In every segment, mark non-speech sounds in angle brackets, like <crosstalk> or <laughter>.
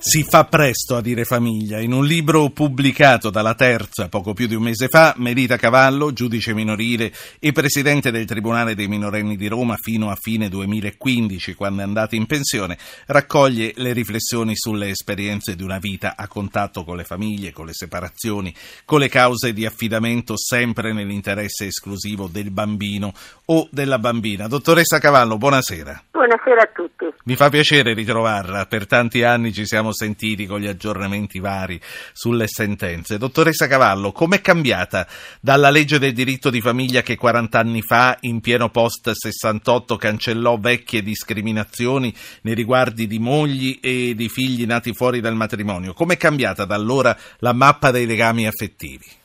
Si fa presto a dire famiglia. In un libro pubblicato dalla Terza poco più di un mese fa, Merita Cavallo, giudice minorile e presidente del Tribunale dei minorenni di Roma fino a fine 2015, quando è andata in pensione, raccoglie le riflessioni sulle esperienze di una vita a contatto con le famiglie, con le separazioni, con le cause di affidamento sempre nell'interesse esclusivo del bambino o della bambina. Dottoressa Cavallo, buonasera. Buonasera a tutti. Mi fa piacere ritrovarla. Per tanti anni ci siamo sentiti con gli aggiornamenti vari sulle sentenze. Dottoressa Cavallo, com'è cambiata dalla legge del diritto di famiglia che 40 anni fa, in pieno post 68, cancellò vecchie discriminazioni nei riguardi di mogli e di figli nati fuori dal matrimonio? Com'è cambiata da allora la mappa dei legami affettivi?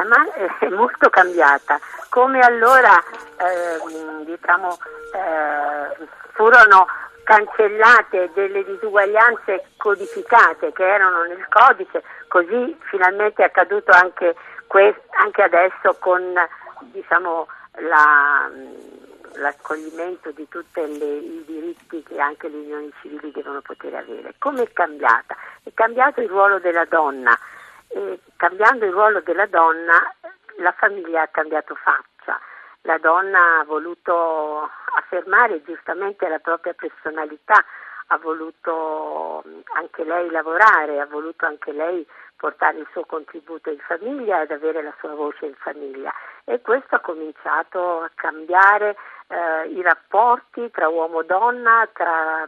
La mappa è molto cambiata. Come allora, eh, diciamo, eh, furono cancellate delle disuguaglianze codificate che erano nel codice, così finalmente è accaduto anche, questo, anche adesso con diciamo, la, l'accoglimento di tutti i diritti che anche le unioni civili devono poter avere. Come è cambiata? È cambiato il ruolo della donna e cambiando il ruolo della donna la famiglia ha cambiato faccia la donna ha voluto affermare giustamente la propria personalità, ha voluto anche lei lavorare, ha voluto anche lei portare il suo contributo in famiglia ed avere la sua voce in famiglia e questo ha cominciato a cambiare eh, i rapporti tra uomo e donna, tra,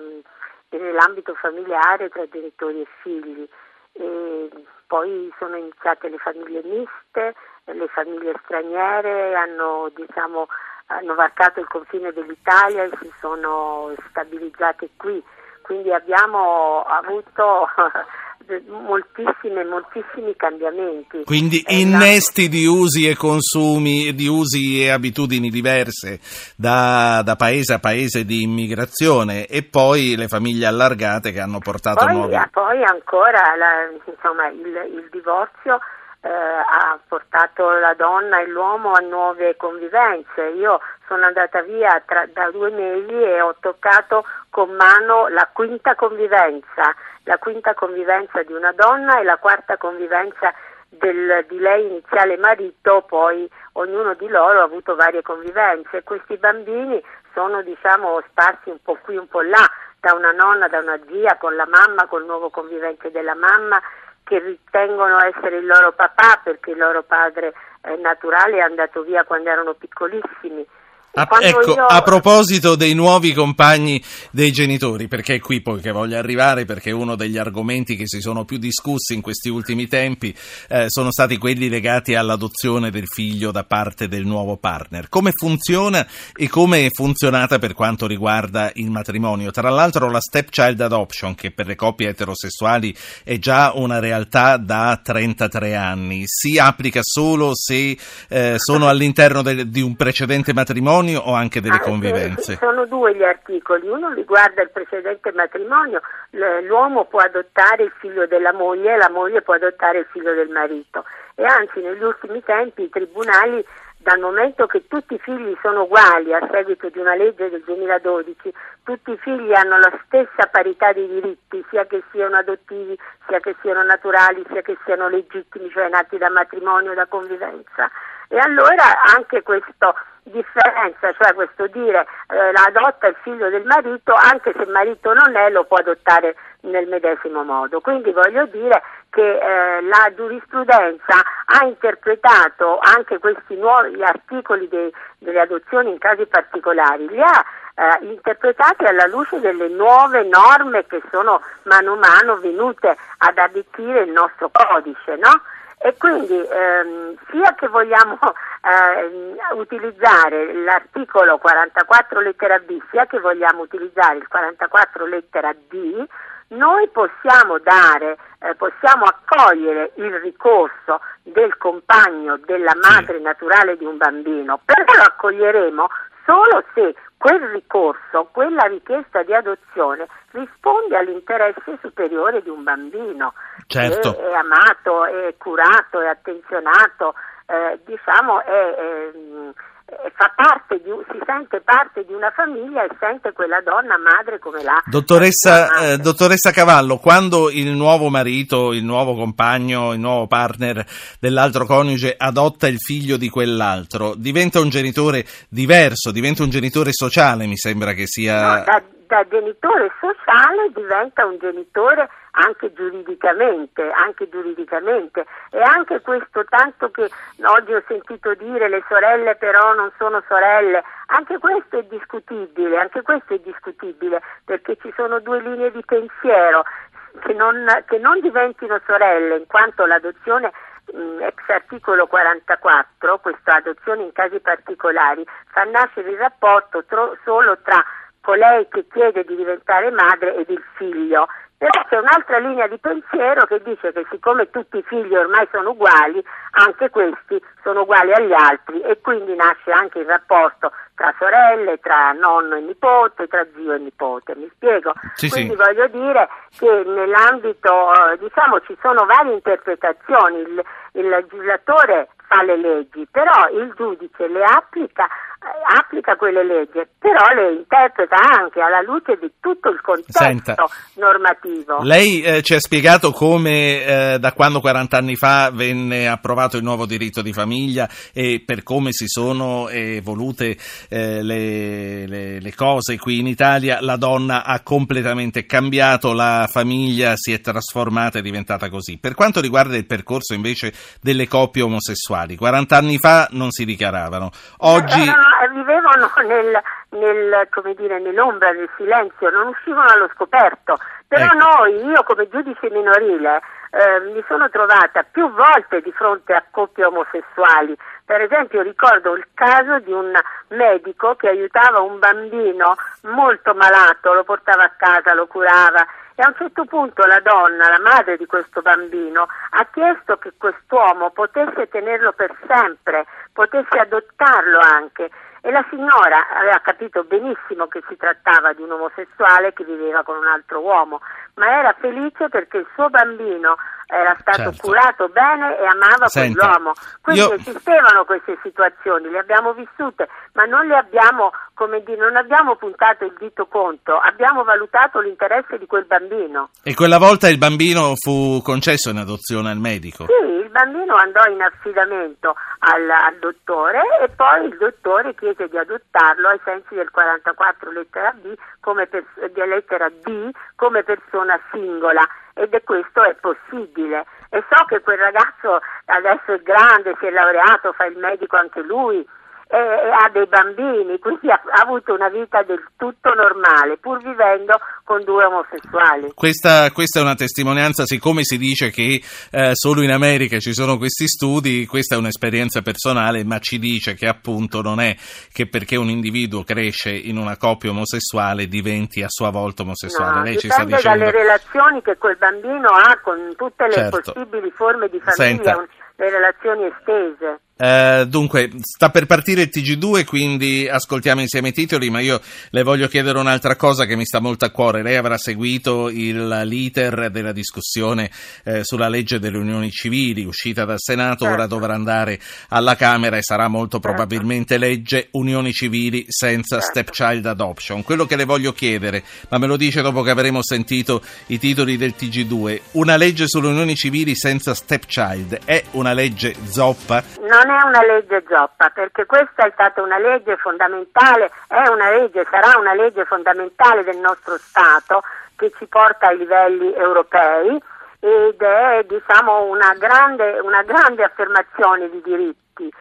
nell'ambito familiare tra genitori e figli. E poi sono iniziate le famiglie miste, le famiglie straniere hanno, diciamo, hanno varcato il confine dell'Italia e si sono stabilizzate qui, quindi abbiamo avuto moltissime, moltissimi cambiamenti. Quindi innesti di usi e consumi, di usi e abitudini diverse da, da, paese a paese di immigrazione e poi le famiglie allargate che hanno portato poi, nuovi... Poi ancora la, insomma, il, il divorzio eh, ha portato la donna e l'uomo a nuove convivenze. Io sono andata via tra, da due mesi e ho toccato con mano la quinta convivenza, la quinta convivenza di una donna e la quarta convivenza del, di lei iniziale marito, poi ognuno di loro ha avuto varie convivenze. Questi bambini sono diciamo sparsi un po' qui, un po' là, da una nonna, da una zia, con la mamma, col nuovo convivente della mamma che ritengono essere il loro papà perché il loro padre eh, naturale è andato via quando erano piccolissimi a, ecco, io... a proposito dei nuovi compagni dei genitori, perché è qui poi che voglio arrivare, perché uno degli argomenti che si sono più discussi in questi ultimi tempi eh, sono stati quelli legati all'adozione del figlio da parte del nuovo partner. Come funziona e come è funzionata per quanto riguarda il matrimonio? Tra l'altro la stepchild adoption, che per le coppie eterosessuali è già una realtà da 33 anni, si applica solo se eh, sono all'interno de- di un precedente matrimonio matrimonio o anche delle ah, convivenze? Sono due gli articoli, uno riguarda il precedente matrimonio, l'uomo può adottare il figlio della moglie e la moglie può adottare il figlio del marito e anzi negli ultimi tempi i tribunali dal momento che tutti i figli sono uguali a seguito di una legge del 2012, tutti i figli hanno la stessa parità di diritti, sia che siano adottivi, sia che siano naturali, sia che siano legittimi, cioè nati da matrimonio da convivenza. E allora anche questa differenza, cioè questo dire eh, adotta il figlio del marito, anche se il marito non è, lo può adottare nel medesimo modo. Quindi voglio dire che eh, la giurisprudenza ha interpretato anche questi nuovi articoli de, delle adozioni in casi particolari, li ha eh, interpretati alla luce delle nuove norme che sono mano a mano venute ad arricchire il nostro codice, no? E quindi ehm, sia che vogliamo <laughs> eh, utilizzare l'articolo 44 lettera B, sia che vogliamo utilizzare il 44 lettera D, noi possiamo dare, eh, possiamo accogliere il ricorso del compagno della madre naturale di un bambino, però lo accoglieremo solo se quel ricorso, quella richiesta di adozione risponde all'interesse superiore di un bambino certo. che è amato, è curato, è attenzionato, eh, diciamo è, ehm, fa parte di, si sente parte di una famiglia e sente quella donna madre come la dottoressa, eh, dottoressa Cavallo quando il nuovo marito il nuovo compagno il nuovo partner dell'altro coniuge adotta il figlio di quell'altro diventa un genitore diverso diventa un genitore sociale mi sembra che sia no, da, da genitore sociale diventa un genitore anche giuridicamente, anche giuridicamente. E anche questo tanto che oggi ho sentito dire le sorelle però non sono sorelle, anche questo è discutibile, anche questo è discutibile perché ci sono due linee di pensiero che non, che non diventino sorelle in quanto l'adozione ex articolo 44, questa adozione in casi particolari, fa nascere il rapporto tro- solo tra colei che chiede di diventare madre ed il figlio però c'è un'altra linea di pensiero che dice che siccome tutti i figli ormai sono uguali, anche questi sono uguali agli altri e quindi nasce anche il rapporto tra sorelle, tra nonno e nipote, tra zio e nipote. Mi spiego? Sì, quindi sì. voglio dire che nell'ambito, eh, diciamo, ci sono varie interpretazioni. Il, il legislatore fa le leggi, però il giudice le applica eh, applica quelle leggi, però le interpreta anche alla luce di tutto il contesto Senta, normativo. Lei eh, ci ha spiegato come eh, da quando 40 anni fa venne approvato il nuovo diritto di famiglia e per come si sono evolute eh, le, le, le cose qui in Italia, la donna ha completamente cambiato, la famiglia si è trasformata e è diventata così. Per quanto riguarda il percorso invece delle coppie omosessuali, 40 anni fa non si dichiaravano, oggi... Vivevano nel, nel, dire, nell'ombra, nel silenzio, non uscivano allo scoperto. Però ecco. noi, io come giudice minorile, eh, mi sono trovata più volte di fronte a coppie omosessuali. Per esempio ricordo il caso di un medico che aiutava un bambino molto malato, lo portava a casa, lo curava e a un certo punto la donna, la madre di questo bambino, ha chiesto che quest'uomo potesse tenerlo per sempre, potesse adottarlo anche. E la signora aveva capito benissimo che si trattava di un omosessuale che viveva con un altro uomo, ma era felice perché il suo bambino era stato certo. curato bene e amava Senta, quell'uomo. Quindi io... esistevano queste situazioni, le abbiamo vissute, ma non le abbiamo, come dire, non abbiamo puntato il dito contro, abbiamo valutato l'interesse di quel bambino. E quella volta il bambino fu concesso in adozione al medico? Sì, il bambino andò in affidamento al, al dottore e poi il dottore chiese di adottarlo ai sensi del 44 lettera B come per, lettera D come persona singola ed è questo è possibile. E so che quel ragazzo adesso è grande, si è laureato, fa il medico anche lui e, e ha dei bambini, quindi ha, ha, avuto una vita del tutto normale, pur vivendo con due omosessuali. Questa, questa è una testimonianza, siccome si dice che eh, solo in America ci sono questi studi, questa è un'esperienza personale, ma ci dice che appunto non è che perché un individuo cresce in una coppia omosessuale diventi a sua volta omosessuale. No, Lei ci sta dicendo... dalle relazioni che quel bambino ha con tutte le Certo. possibili forme di famiglia, Senta. le relazioni estese. Eh, dunque, sta per partire il TG2, quindi ascoltiamo insieme i titoli, ma io le voglio chiedere un'altra cosa che mi sta molto a cuore. Lei avrà seguito il, l'iter della discussione eh, sulla legge delle unioni civili, uscita dal Senato, ora Certo. dovrà andare alla Camera e sarà molto probabilmente legge unioni civili senza Certo. stepchild adoption. Quello che le voglio chiedere, ma me lo dice dopo che avremo sentito i titoli del TG2, una legge sulle unioni civili senza stepchild è una legge zoppa? Non è una legge zoppa, perché questa è stata una legge fondamentale, è una legge, sarà una legge fondamentale del nostro Stato che ci porta ai livelli europei ed è diciamo, una, grande, una grande affermazione di diritti.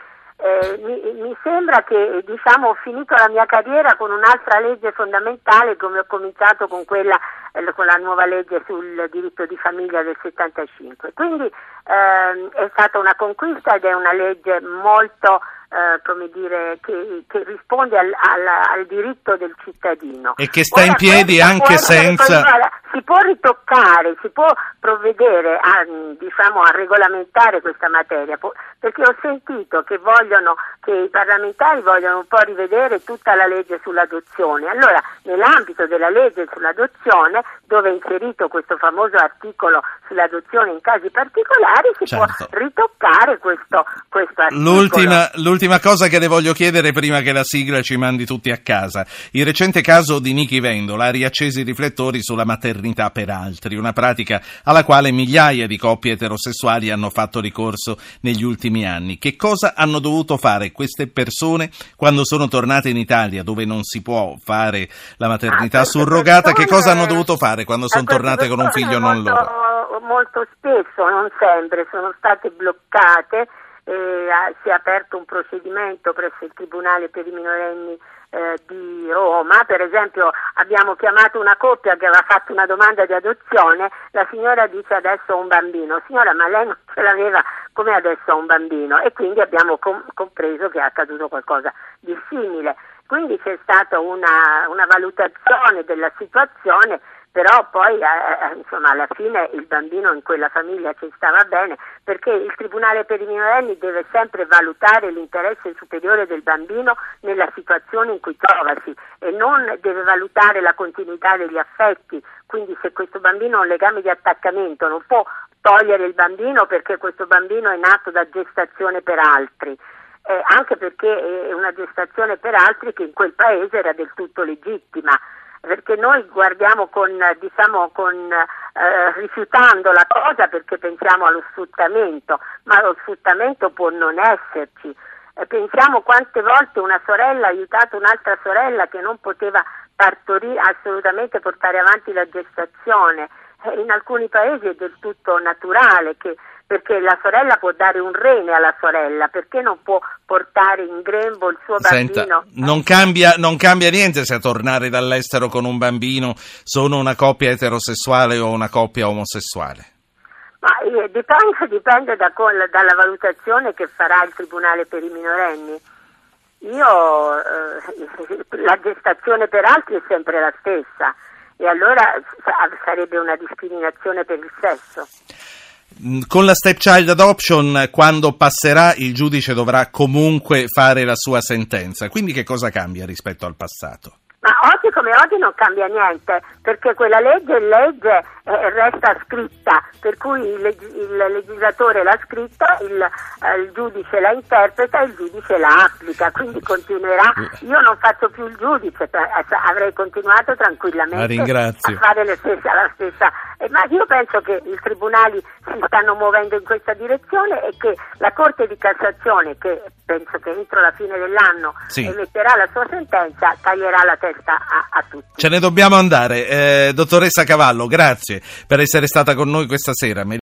Eh, mi, mi sembra che diciamo, ho finito la mia carriera con un'altra legge fondamentale come ho cominciato con quella eh, con la nuova legge sul diritto di famiglia del 75. Quindi ehm, è stata una conquista ed è una legge molto eh, come dire, che, che risponde al, al, al diritto del cittadino. E che sta Ora, in piedi anche senza-. Si può ritoccare, si può provvedere a, diciamo, a regolamentare questa materia, perché ho sentito che, vogliono, che i parlamentari vogliono un po' rivedere tutta la legge sull'adozione. Allora, nell'ambito della legge sull'adozione, dove è inserito questo famoso articolo l'adozione in casi particolari si certo. può ritoccare questo, questo articolo. L'ultima, l'ultima, cosa che le voglio chiedere prima che la sigla ci mandi tutti a casa. Il recente caso di Nichi Vendola ha riaccesi i riflettori sulla maternità per altri, una pratica alla quale migliaia di coppie eterosessuali hanno fatto ricorso negli ultimi anni. Che cosa hanno dovuto fare queste persone quando sono tornate in Italia dove non si può fare la maternità ah, surrogata? Che cosa hanno dovuto fare quando sono tornate con un figlio non loro? molto spesso, non sempre, sono state bloccate, eh, si è aperto un procedimento presso il Tribunale per i minorenni eh, di Roma, per esempio abbiamo chiamato una coppia che aveva fatto una domanda di adozione, la signora dice adesso ho un bambino, signora ma lei non ce l'aveva? Come adesso ho un bambino? E quindi abbiamo com- compreso che è accaduto qualcosa di simile. Quindi c'è stata una, una valutazione della situazione però poi eh, eh, insomma, alla fine il bambino in quella famiglia ci stava bene perché il Tribunale per i minorenni deve sempre valutare l'interesse superiore del bambino nella situazione in cui trovasi e non deve valutare la continuità degli affetti, quindi se questo bambino ha un legame di attaccamento non può togliere il bambino perché questo bambino è nato da gestazione per altri. Eh, anche perché è una gestazione per altri che in quel paese era del tutto legittima perché noi guardiamo con, diciamo, con, eh, rifiutando la cosa perché pensiamo allo sfruttamento, ma lo sfruttamento può non esserci. Eh, pensiamo quante volte una sorella ha aiutato un'altra sorella che non poteva partorire, assolutamente portare avanti la gestazione. Eh, in alcuni paesi è del tutto naturale che perché la sorella può dare un rene alla sorella, perché non può portare in grembo il suo bambino? Senta, non, cambia, non cambia niente se a tornare dall'estero con un bambino sono una coppia eterosessuale o una coppia omosessuale. Ma eh, dipende, dipende da, dalla valutazione che farà il Tribunale per i minorenni. Io, eh, <laughs> la gestazione per altri è sempre la stessa e allora sarebbe una discriminazione per il sesso. Mm, con la stepchild adoption, quando passerà, il giudice dovrà comunque fare la sua sentenza. Quindi che cosa cambia rispetto al passato? Ma oggi come oggi non cambia niente, perché quella legge è legge eh, resta scritta, per cui il, il legislatore l'ha scritta, il, eh, il, giudice la interpreta e il giudice la applica, quindi continuerà. Io non faccio più il giudice, eh, avrei continuato tranquillamente a fare la stessa, la stessa. Eh, ma io penso che i tribunali si stanno muovendo in questa direzione e che la Corte di Cassazione, che penso che entro la fine dell'anno sì. emetterà la sua sentenza, taglierà la testa a, a tutti. Ce ne dobbiamo andare. Eh, dottoressa Cavallo, grazie per essere stata con noi questa sera.